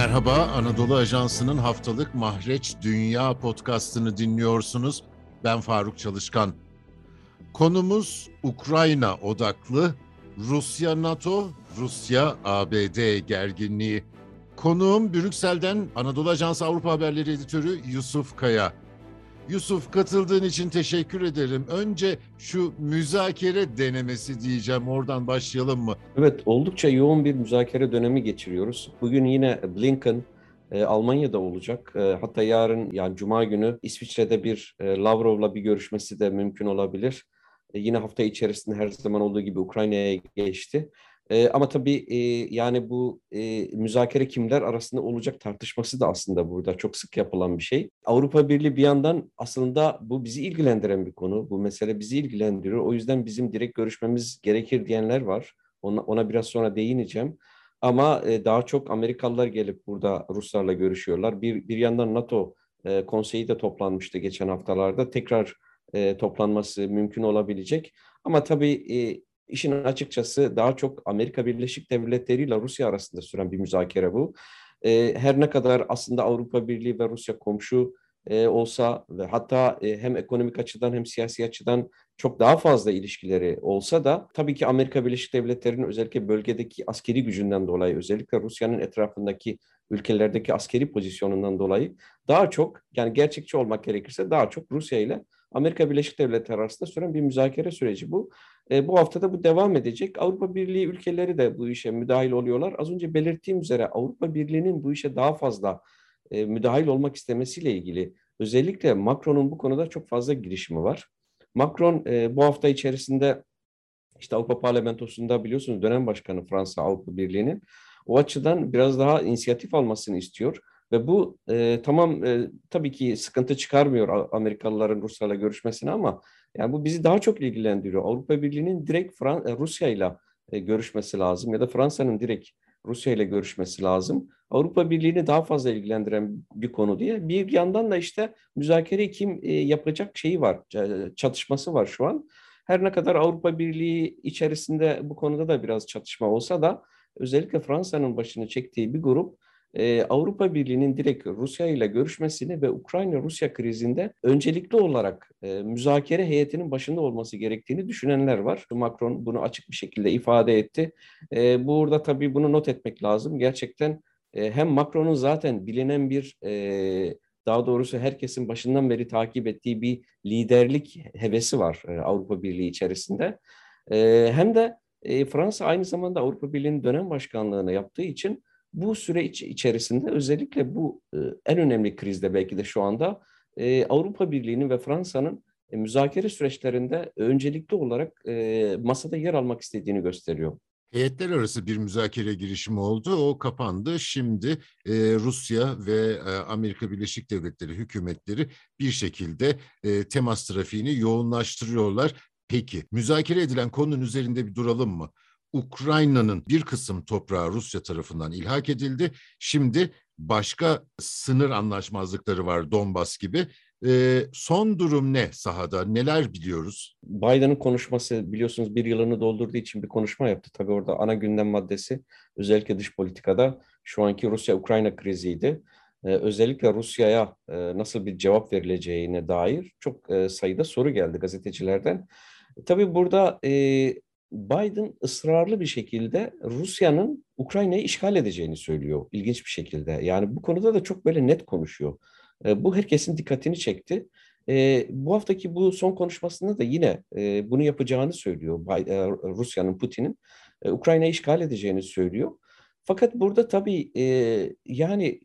Merhaba, Anadolu Ajansı'nın haftalık Mahreç Dünya podcastını dinliyorsunuz. Ben Faruk Çalışkan. Konumuz Ukrayna odaklı, Rusya NATO, Rusya ABD gerginliği. Konuğum Brüksel'den Anadolu Ajansı Avrupa Haberleri Editörü Yusuf Kaya. Yusuf katıldığın için teşekkür ederim. Önce şu müzakere denemesi diyeceğim. Oradan başlayalım mı? Evet, oldukça yoğun bir müzakere dönemi geçiriyoruz. Bugün yine Blinken e, Almanya'da olacak. E, hatta yarın yani Cuma günü İsviçre'de bir e, Lavrov'la bir görüşmesi de mümkün olabilir. Yine hafta içerisinde her zaman olduğu gibi Ukrayna'ya geçti. E, ama tabii e, yani bu e, müzakere kimler arasında olacak tartışması da aslında burada çok sık yapılan bir şey. Avrupa Birliği bir yandan aslında bu bizi ilgilendiren bir konu. Bu mesele bizi ilgilendiriyor. O yüzden bizim direkt görüşmemiz gerekir diyenler var. Ona, ona biraz sonra değineceğim. Ama e, daha çok Amerikalılar gelip burada Ruslarla görüşüyorlar. Bir, bir yandan NATO e, konseyi de toplanmıştı geçen haftalarda. Tekrar e, toplanması mümkün olabilecek. Ama tabii e, İşin açıkçası daha çok Amerika Birleşik Devletleri ile Rusya arasında süren bir müzakere bu. E, her ne kadar aslında Avrupa Birliği ve Rusya komşu e, olsa ve hatta e, hem ekonomik açıdan hem siyasi açıdan çok daha fazla ilişkileri olsa da tabii ki Amerika Birleşik Devletleri'nin özellikle bölgedeki askeri gücünden dolayı özellikle Rusya'nın etrafındaki ülkelerdeki askeri pozisyonundan dolayı daha çok yani gerçekçi olmak gerekirse daha çok Rusya ile Amerika Birleşik Devletleri arasında süren bir müzakere süreci bu. E, bu haftada bu devam edecek. Avrupa Birliği ülkeleri de bu işe müdahil oluyorlar. Az önce belirttiğim üzere Avrupa Birliği'nin bu işe daha fazla e, müdahil olmak istemesiyle ilgili özellikle Macron'un bu konuda çok fazla girişimi var. Macron e, bu hafta içerisinde işte Avrupa Parlamentosu'nda biliyorsunuz dönem başkanı Fransa Avrupa Birliği'nin o açıdan biraz daha inisiyatif almasını istiyor. Ve bu e, tamam e, tabii ki sıkıntı çıkarmıyor Amerikalıların Ruslarla görüşmesine ama yani bu bizi daha çok ilgilendiriyor. Avrupa Birliği'nin direkt Fran e, Rusya ile e, görüşmesi lazım ya da Fransa'nın direkt Rusya ile görüşmesi lazım. Avrupa Birliği'ni daha fazla ilgilendiren bir konu diye. Bir yandan da işte müzakere kim e, yapacak şeyi var, çatışması var şu an. Her ne kadar Avrupa Birliği içerisinde bu konuda da biraz çatışma olsa da özellikle Fransa'nın başını çektiği bir grup e, Avrupa Birliği'nin direkt Rusya ile görüşmesini ve Ukrayna-Rusya krizinde öncelikli olarak e, müzakere heyetinin başında olması gerektiğini düşünenler var. Macron bunu açık bir şekilde ifade etti. E, burada tabii bunu not etmek lazım. Gerçekten e, hem Macron'un zaten bilinen bir e, daha doğrusu herkesin başından beri takip ettiği bir liderlik hevesi var e, Avrupa Birliği içerisinde. E, hem de e, Fransa aynı zamanda Avrupa Birliği'nin dönem başkanlığını yaptığı için bu süre içerisinde özellikle bu e, en önemli krizde belki de şu anda e, Avrupa Birliği'nin ve Fransa'nın e, müzakere süreçlerinde öncelikli olarak masada yer almak istediğini gösteriyor. Heyetler arası bir müzakere girişimi oldu. O kapandı. Şimdi e, Rusya ve e, Amerika Birleşik Devletleri hükümetleri bir şekilde e, temas trafiğini yoğunlaştırıyorlar. Peki müzakere edilen konunun üzerinde bir duralım mı? Ukrayna'nın bir kısım toprağı Rusya tarafından ilhak edildi. Şimdi başka sınır anlaşmazlıkları var Donbas gibi. E, son durum ne sahada? Neler biliyoruz? Biden'ın konuşması biliyorsunuz bir yılını doldurduğu için bir konuşma yaptı. Tabii orada ana gündem maddesi özellikle dış politikada şu anki Rusya-Ukrayna kriziydi. Ee, özellikle Rusya'ya e, nasıl bir cevap verileceğine dair çok e, sayıda soru geldi gazetecilerden. Tabii burada e, Biden ısrarlı bir şekilde Rusya'nın Ukrayna'yı işgal edeceğini söylüyor ilginç bir şekilde. Yani bu konuda da çok böyle net konuşuyor. E, bu herkesin dikkatini çekti. E, bu haftaki bu son konuşmasında da yine e, bunu yapacağını söylüyor e, Rusya'nın, Putin'in. E, Ukrayna'yı işgal edeceğini söylüyor. Fakat burada tabii e, yani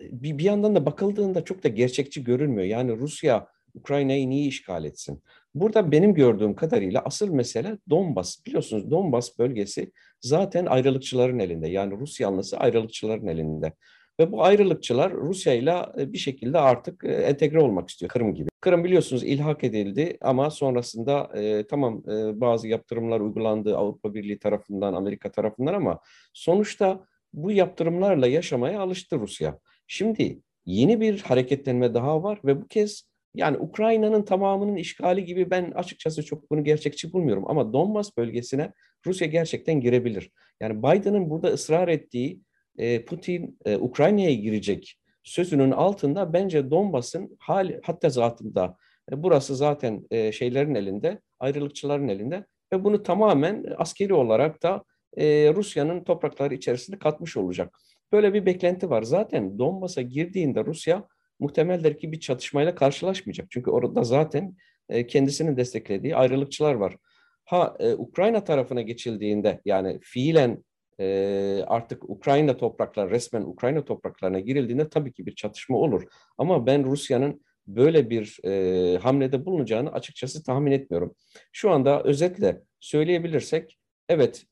bir, bir yandan da bakıldığında çok da gerçekçi görünmüyor. Yani Rusya Ukrayna'yı niye işgal etsin? Burada benim gördüğüm kadarıyla asıl mesele Donbas. Biliyorsunuz Donbas bölgesi zaten ayrılıkçıların elinde. Yani Rus yanlısı ayrılıkçıların elinde. Ve bu ayrılıkçılar Rusya ile bir şekilde artık e, entegre olmak istiyor Kırım gibi. Kırım biliyorsunuz ilhak edildi ama sonrasında e, tamam e, bazı yaptırımlar uygulandı Avrupa Birliği tarafından, Amerika tarafından ama sonuçta bu yaptırımlarla yaşamaya alıştı Rusya. Şimdi yeni bir hareketlenme daha var ve bu kez yani Ukrayna'nın tamamının işgali gibi ben açıkçası çok bunu gerçekçi bulmuyorum. Ama Donbas bölgesine Rusya gerçekten girebilir. Yani Biden'ın burada ısrar ettiği e, Putin e, Ukrayna'ya girecek sözünün altında bence Donbas'ın hali hatta zatında e, burası zaten e, şeylerin elinde, ayrılıkçıların elinde ve bunu tamamen askeri olarak da e, Rusya'nın toprakları içerisinde katmış olacak. Böyle bir beklenti var. Zaten Donbas'a girdiğinde Rusya muhtemeldir ki bir çatışmayla karşılaşmayacak. Çünkü orada zaten e, kendisinin desteklediği ayrılıkçılar var. Ha e, Ukrayna tarafına geçildiğinde yani fiilen e, artık Ukrayna topraklar resmen Ukrayna topraklarına girildiğinde tabii ki bir çatışma olur. Ama ben Rusya'nın böyle bir e, hamlede bulunacağını açıkçası tahmin etmiyorum. Şu anda özetle söyleyebilirsek evet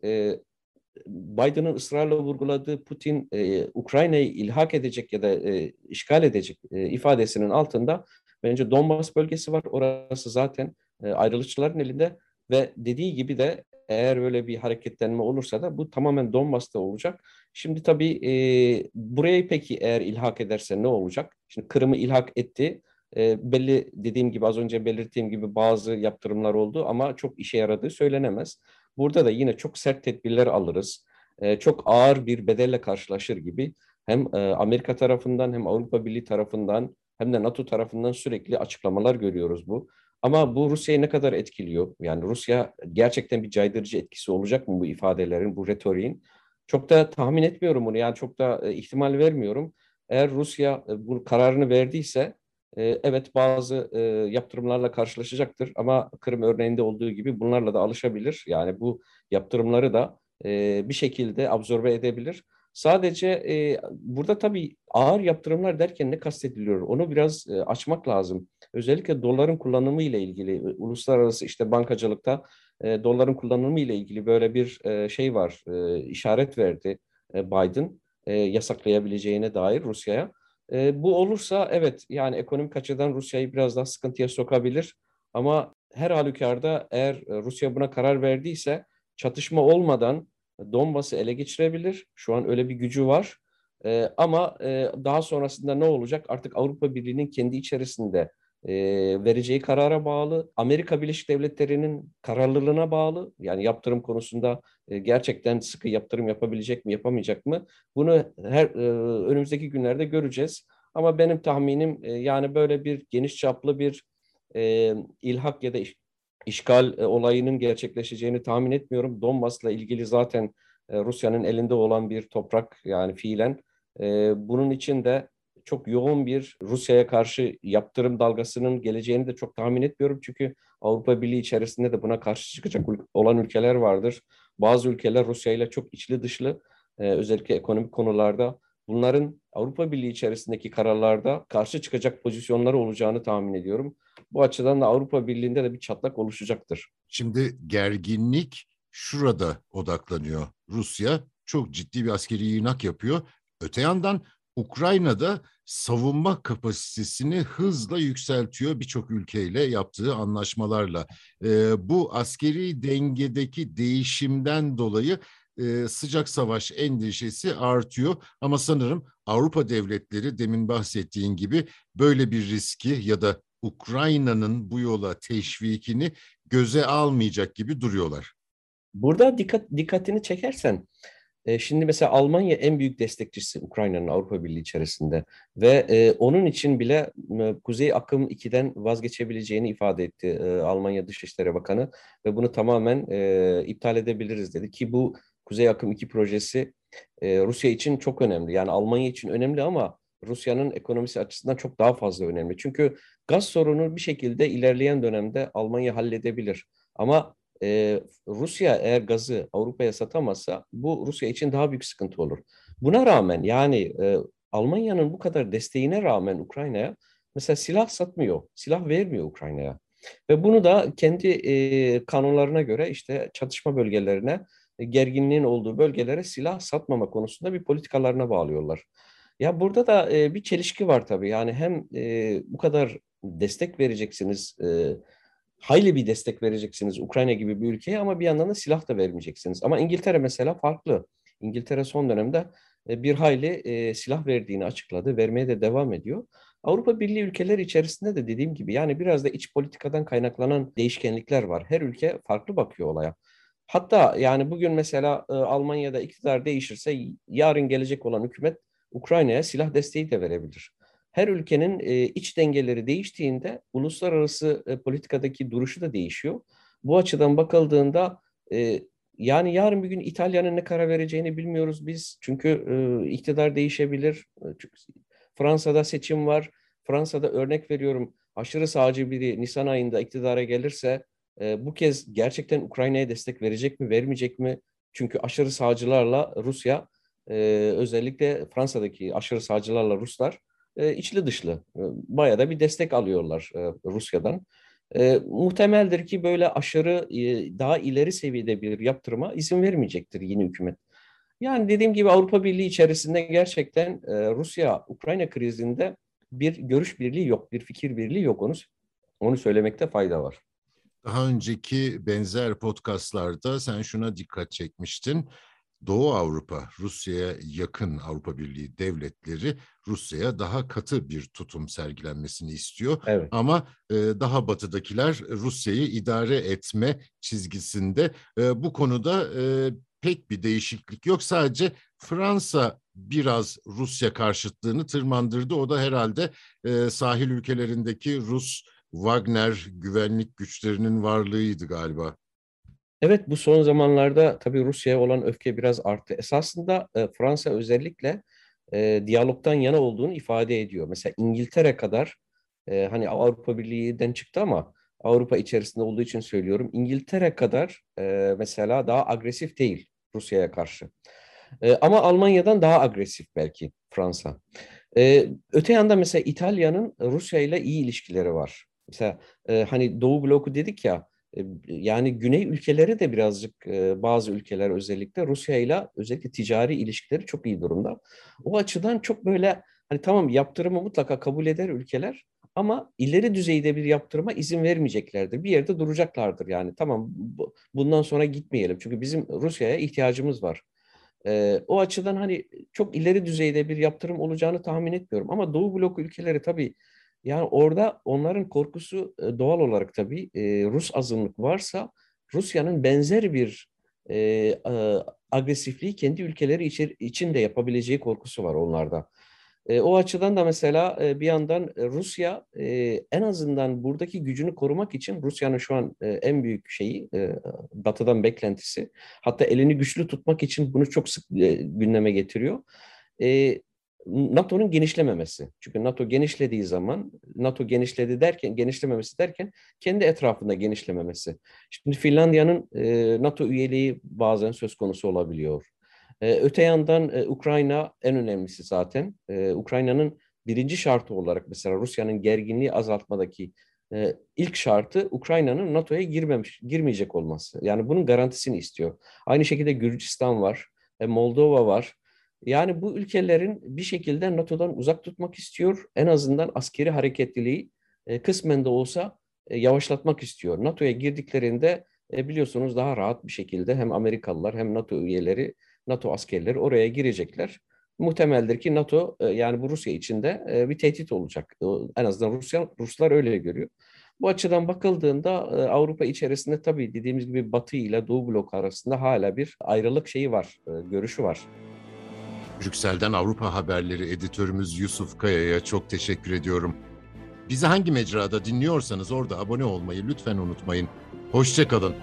Biden'ın ısrarla vurguladığı Putin e, Ukrayna'yı ilhak edecek ya da e, işgal edecek e, ifadesinin altında bence Donbas bölgesi var. Orası zaten e, ayrılıkçıların elinde ve dediği gibi de eğer böyle bir hareketlenme olursa da bu tamamen Donbas'ta olacak. Şimdi tabii e, burayı peki eğer ilhak ederse ne olacak? Şimdi Kırım'ı ilhak etti. E, belli dediğim gibi az önce belirttiğim gibi bazı yaptırımlar oldu ama çok işe yaradığı söylenemez. Burada da yine çok sert tedbirler alırız. E, çok ağır bir bedelle karşılaşır gibi hem e, Amerika tarafından hem Avrupa Birliği tarafından hem de NATO tarafından sürekli açıklamalar görüyoruz bu. Ama bu Rusya'yı ne kadar etkiliyor? Yani Rusya gerçekten bir caydırıcı etkisi olacak mı bu ifadelerin, bu retoriğin? Çok da tahmin etmiyorum bunu. Yani çok da e, ihtimal vermiyorum. Eğer Rusya e, bu kararını verdiyse evet bazı e, yaptırımlarla karşılaşacaktır ama Kırım örneğinde olduğu gibi bunlarla da alışabilir. Yani bu yaptırımları da e, bir şekilde absorbe edebilir. Sadece e, burada tabii ağır yaptırımlar derken ne kastediliyor? Onu biraz e, açmak lazım. Özellikle doların kullanımı ile ilgili e, uluslararası işte bankacılıkta e, doların kullanımı ile ilgili böyle bir e, şey var. E, işaret verdi e, Biden e, yasaklayabileceğine dair Rusya'ya. E, bu olursa evet yani ekonomik açıdan Rusya'yı biraz daha sıkıntıya sokabilir. Ama her halükarda eğer Rusya buna karar verdiyse çatışma olmadan Donbas'ı ele geçirebilir. Şu an öyle bir gücü var. E, ama e, daha sonrasında ne olacak? Artık Avrupa Birliği'nin kendi içerisinde e, vereceği karara bağlı. Amerika Birleşik Devletleri'nin kararlılığına bağlı. Yani yaptırım konusunda e, gerçekten sıkı yaptırım yapabilecek mi, yapamayacak mı? Bunu her e, önümüzdeki günlerde göreceğiz. Ama benim tahminim e, yani böyle bir geniş çaplı bir e, ilhak ya da iş, işgal e, olayının gerçekleşeceğini tahmin etmiyorum. Donbas'la ilgili zaten e, Rusya'nın elinde olan bir toprak yani fiilen. E, bunun için de çok yoğun bir Rusya'ya karşı yaptırım dalgasının geleceğini de çok tahmin etmiyorum. Çünkü Avrupa Birliği içerisinde de buna karşı çıkacak olan ülkeler vardır. Bazı ülkeler Rusya ile çok içli dışlı özellikle ekonomik konularda bunların Avrupa Birliği içerisindeki kararlarda karşı çıkacak pozisyonları olacağını tahmin ediyorum. Bu açıdan da Avrupa Birliği'nde de bir çatlak oluşacaktır. Şimdi gerginlik şurada odaklanıyor. Rusya çok ciddi bir askeri inak yapıyor. Öte yandan Ukrayna'da savunma kapasitesini hızla yükseltiyor birçok ülkeyle yaptığı anlaşmalarla. E, bu askeri dengedeki değişimden dolayı e, sıcak savaş endişesi artıyor. Ama sanırım Avrupa devletleri demin bahsettiğin gibi böyle bir riski ya da Ukrayna'nın bu yola teşvikini göze almayacak gibi duruyorlar. Burada dikkat dikkatini çekersen e, şimdi mesela Almanya en büyük destekçisi Ukrayna'nın Avrupa Birliği içerisinde ve e, onun için bile Kuzey Akım 2'den vazgeçebileceğini ifade etti e, Almanya Dışişleri Bakanı ve bunu tamamen e, iptal edebiliriz dedi ki bu Kuzey Akım 2 projesi Rusya için çok önemli. Yani Almanya için önemli ama Rusya'nın ekonomisi açısından çok daha fazla önemli. Çünkü gaz sorunu bir şekilde ilerleyen dönemde Almanya halledebilir. Ama e, Rusya eğer gazı Avrupa'ya satamazsa bu Rusya için daha büyük sıkıntı olur. Buna rağmen yani e, Almanya'nın bu kadar desteğine rağmen Ukrayna'ya mesela silah satmıyor, silah vermiyor Ukrayna'ya. Ve bunu da kendi e, kanunlarına göre işte çatışma bölgelerine, e, gerginliğin olduğu bölgelere silah satmama konusunda bir politikalarına bağlıyorlar. Ya burada da e, bir çelişki var tabii. Yani hem e, bu kadar destek vereceksiniz, e, hayli bir destek vereceksiniz Ukrayna gibi bir ülkeye ama bir yandan da silah da vermeyeceksiniz. Ama İngiltere mesela farklı. İngiltere son dönemde e, bir hayli e, silah verdiğini açıkladı, vermeye de devam ediyor. Avrupa Birliği ülkeler içerisinde de dediğim gibi yani biraz da iç politikadan kaynaklanan değişkenlikler var. Her ülke farklı bakıyor olaya. Hatta yani bugün mesela e, Almanya'da iktidar değişirse yarın gelecek olan hükümet Ukrayna'ya silah desteği de verebilir. Her ülkenin e, iç dengeleri değiştiğinde uluslararası e, politikadaki duruşu da değişiyor. Bu açıdan bakıldığında e, yani yarın bir gün İtalya'nın ne karar vereceğini bilmiyoruz biz. Çünkü e, iktidar değişebilir. E, çünkü Fransa'da seçim var. Fransa'da örnek veriyorum aşırı sağcı biri Nisan ayında iktidara gelirse e, bu kez gerçekten Ukrayna'ya destek verecek mi, vermeyecek mi? Çünkü aşırı sağcılarla Rusya, e, özellikle Fransa'daki aşırı sağcılarla Ruslar e, içli dışlı. E, bayağı da bir destek alıyorlar e, Rusya'dan. E, muhtemeldir ki böyle aşırı e, daha ileri seviyede bir yaptırıma izin vermeyecektir yeni hükümet. Yani dediğim gibi Avrupa Birliği içerisinde gerçekten e, Rusya-Ukrayna krizinde bir görüş birliği yok, bir fikir birliği yok. Onu onu söylemekte fayda var. Daha önceki benzer podcastlarda sen şuna dikkat çekmiştin. Doğu Avrupa, Rusya'ya yakın Avrupa Birliği devletleri Rusya'ya daha katı bir tutum sergilenmesini istiyor. Evet. Ama e, daha batıdakiler Rusya'yı idare etme çizgisinde. E, bu konuda e, pek bir değişiklik yok. Sadece Fransa biraz Rusya karşıtlığını tırmandırdı. O da herhalde e, sahil ülkelerindeki Rus Wagner güvenlik güçlerinin varlığıydı galiba. Evet bu son zamanlarda tabii Rusya'ya olan öfke biraz arttı. Esasında e, Fransa özellikle e, diyalogtan yana olduğunu ifade ediyor. Mesela İngiltere kadar e, hani Avrupa Birliği'den çıktı ama Avrupa içerisinde olduğu için söylüyorum. İngiltere kadar e, mesela daha agresif değil Rusya'ya karşı. E, ama Almanya'dan daha agresif belki Fransa. E, öte yanda mesela İtalya'nın Rusya ile iyi ilişkileri var. Mesela e, hani Doğu bloku dedik ya yani güney ülkeleri de birazcık bazı ülkeler özellikle Rusya ile özellikle ticari ilişkileri çok iyi durumda. O açıdan çok böyle hani tamam yaptırımı mutlaka kabul eder ülkeler ama ileri düzeyde bir yaptırıma izin vermeyeceklerdir. Bir yerde duracaklardır yani. Tamam bu, bundan sonra gitmeyelim. Çünkü bizim Rusya'ya ihtiyacımız var. O açıdan hani çok ileri düzeyde bir yaptırım olacağını tahmin etmiyorum. Ama Doğu blok ülkeleri tabii yani orada onların korkusu e, doğal olarak tabii e, Rus azınlık varsa Rusya'nın benzer bir e, agresifliği kendi ülkeleri içer, için de yapabileceği korkusu var onlarda. E, o açıdan da mesela e, bir yandan Rusya e, en azından buradaki gücünü korumak için Rusya'nın şu an e, en büyük şeyi e, Batı'dan beklentisi. Hatta elini güçlü tutmak için bunu çok sık e, gündeme getiriyor. E, NATO'nun genişlememesi. Çünkü NATO genişlediği zaman, NATO genişledi derken, genişlememesi derken kendi etrafında genişlememesi. Şimdi Finlandiya'nın e, NATO üyeliği bazen söz konusu olabiliyor. E, öte yandan e, Ukrayna en önemlisi zaten. E, Ukrayna'nın birinci şartı olarak mesela Rusya'nın gerginliği azaltmadaki e, ilk şartı Ukrayna'nın NATO'ya girmemiş, girmeyecek olması. Yani bunun garantisini istiyor. Aynı şekilde Gürcistan var, e, Moldova var. Yani bu ülkelerin bir şekilde NATO'dan uzak tutmak istiyor. En azından askeri hareketliliği e, kısmen de olsa e, yavaşlatmak istiyor. NATO'ya girdiklerinde e, biliyorsunuz daha rahat bir şekilde hem Amerikalılar hem NATO üyeleri, NATO askerleri oraya girecekler. Muhtemeldir ki NATO yani bu Rusya içinde bir tehdit olacak. En azından Rusya Ruslar öyle görüyor. Bu açıdan bakıldığında Avrupa içerisinde tabii dediğimiz gibi Batı ile Doğu bloku arasında hala bir ayrılık şeyi var, görüşü var. Brüksel'den Avrupa Haberleri editörümüz Yusuf Kaya'ya çok teşekkür ediyorum. Bizi hangi mecrada dinliyorsanız orada abone olmayı lütfen unutmayın. Hoşçakalın.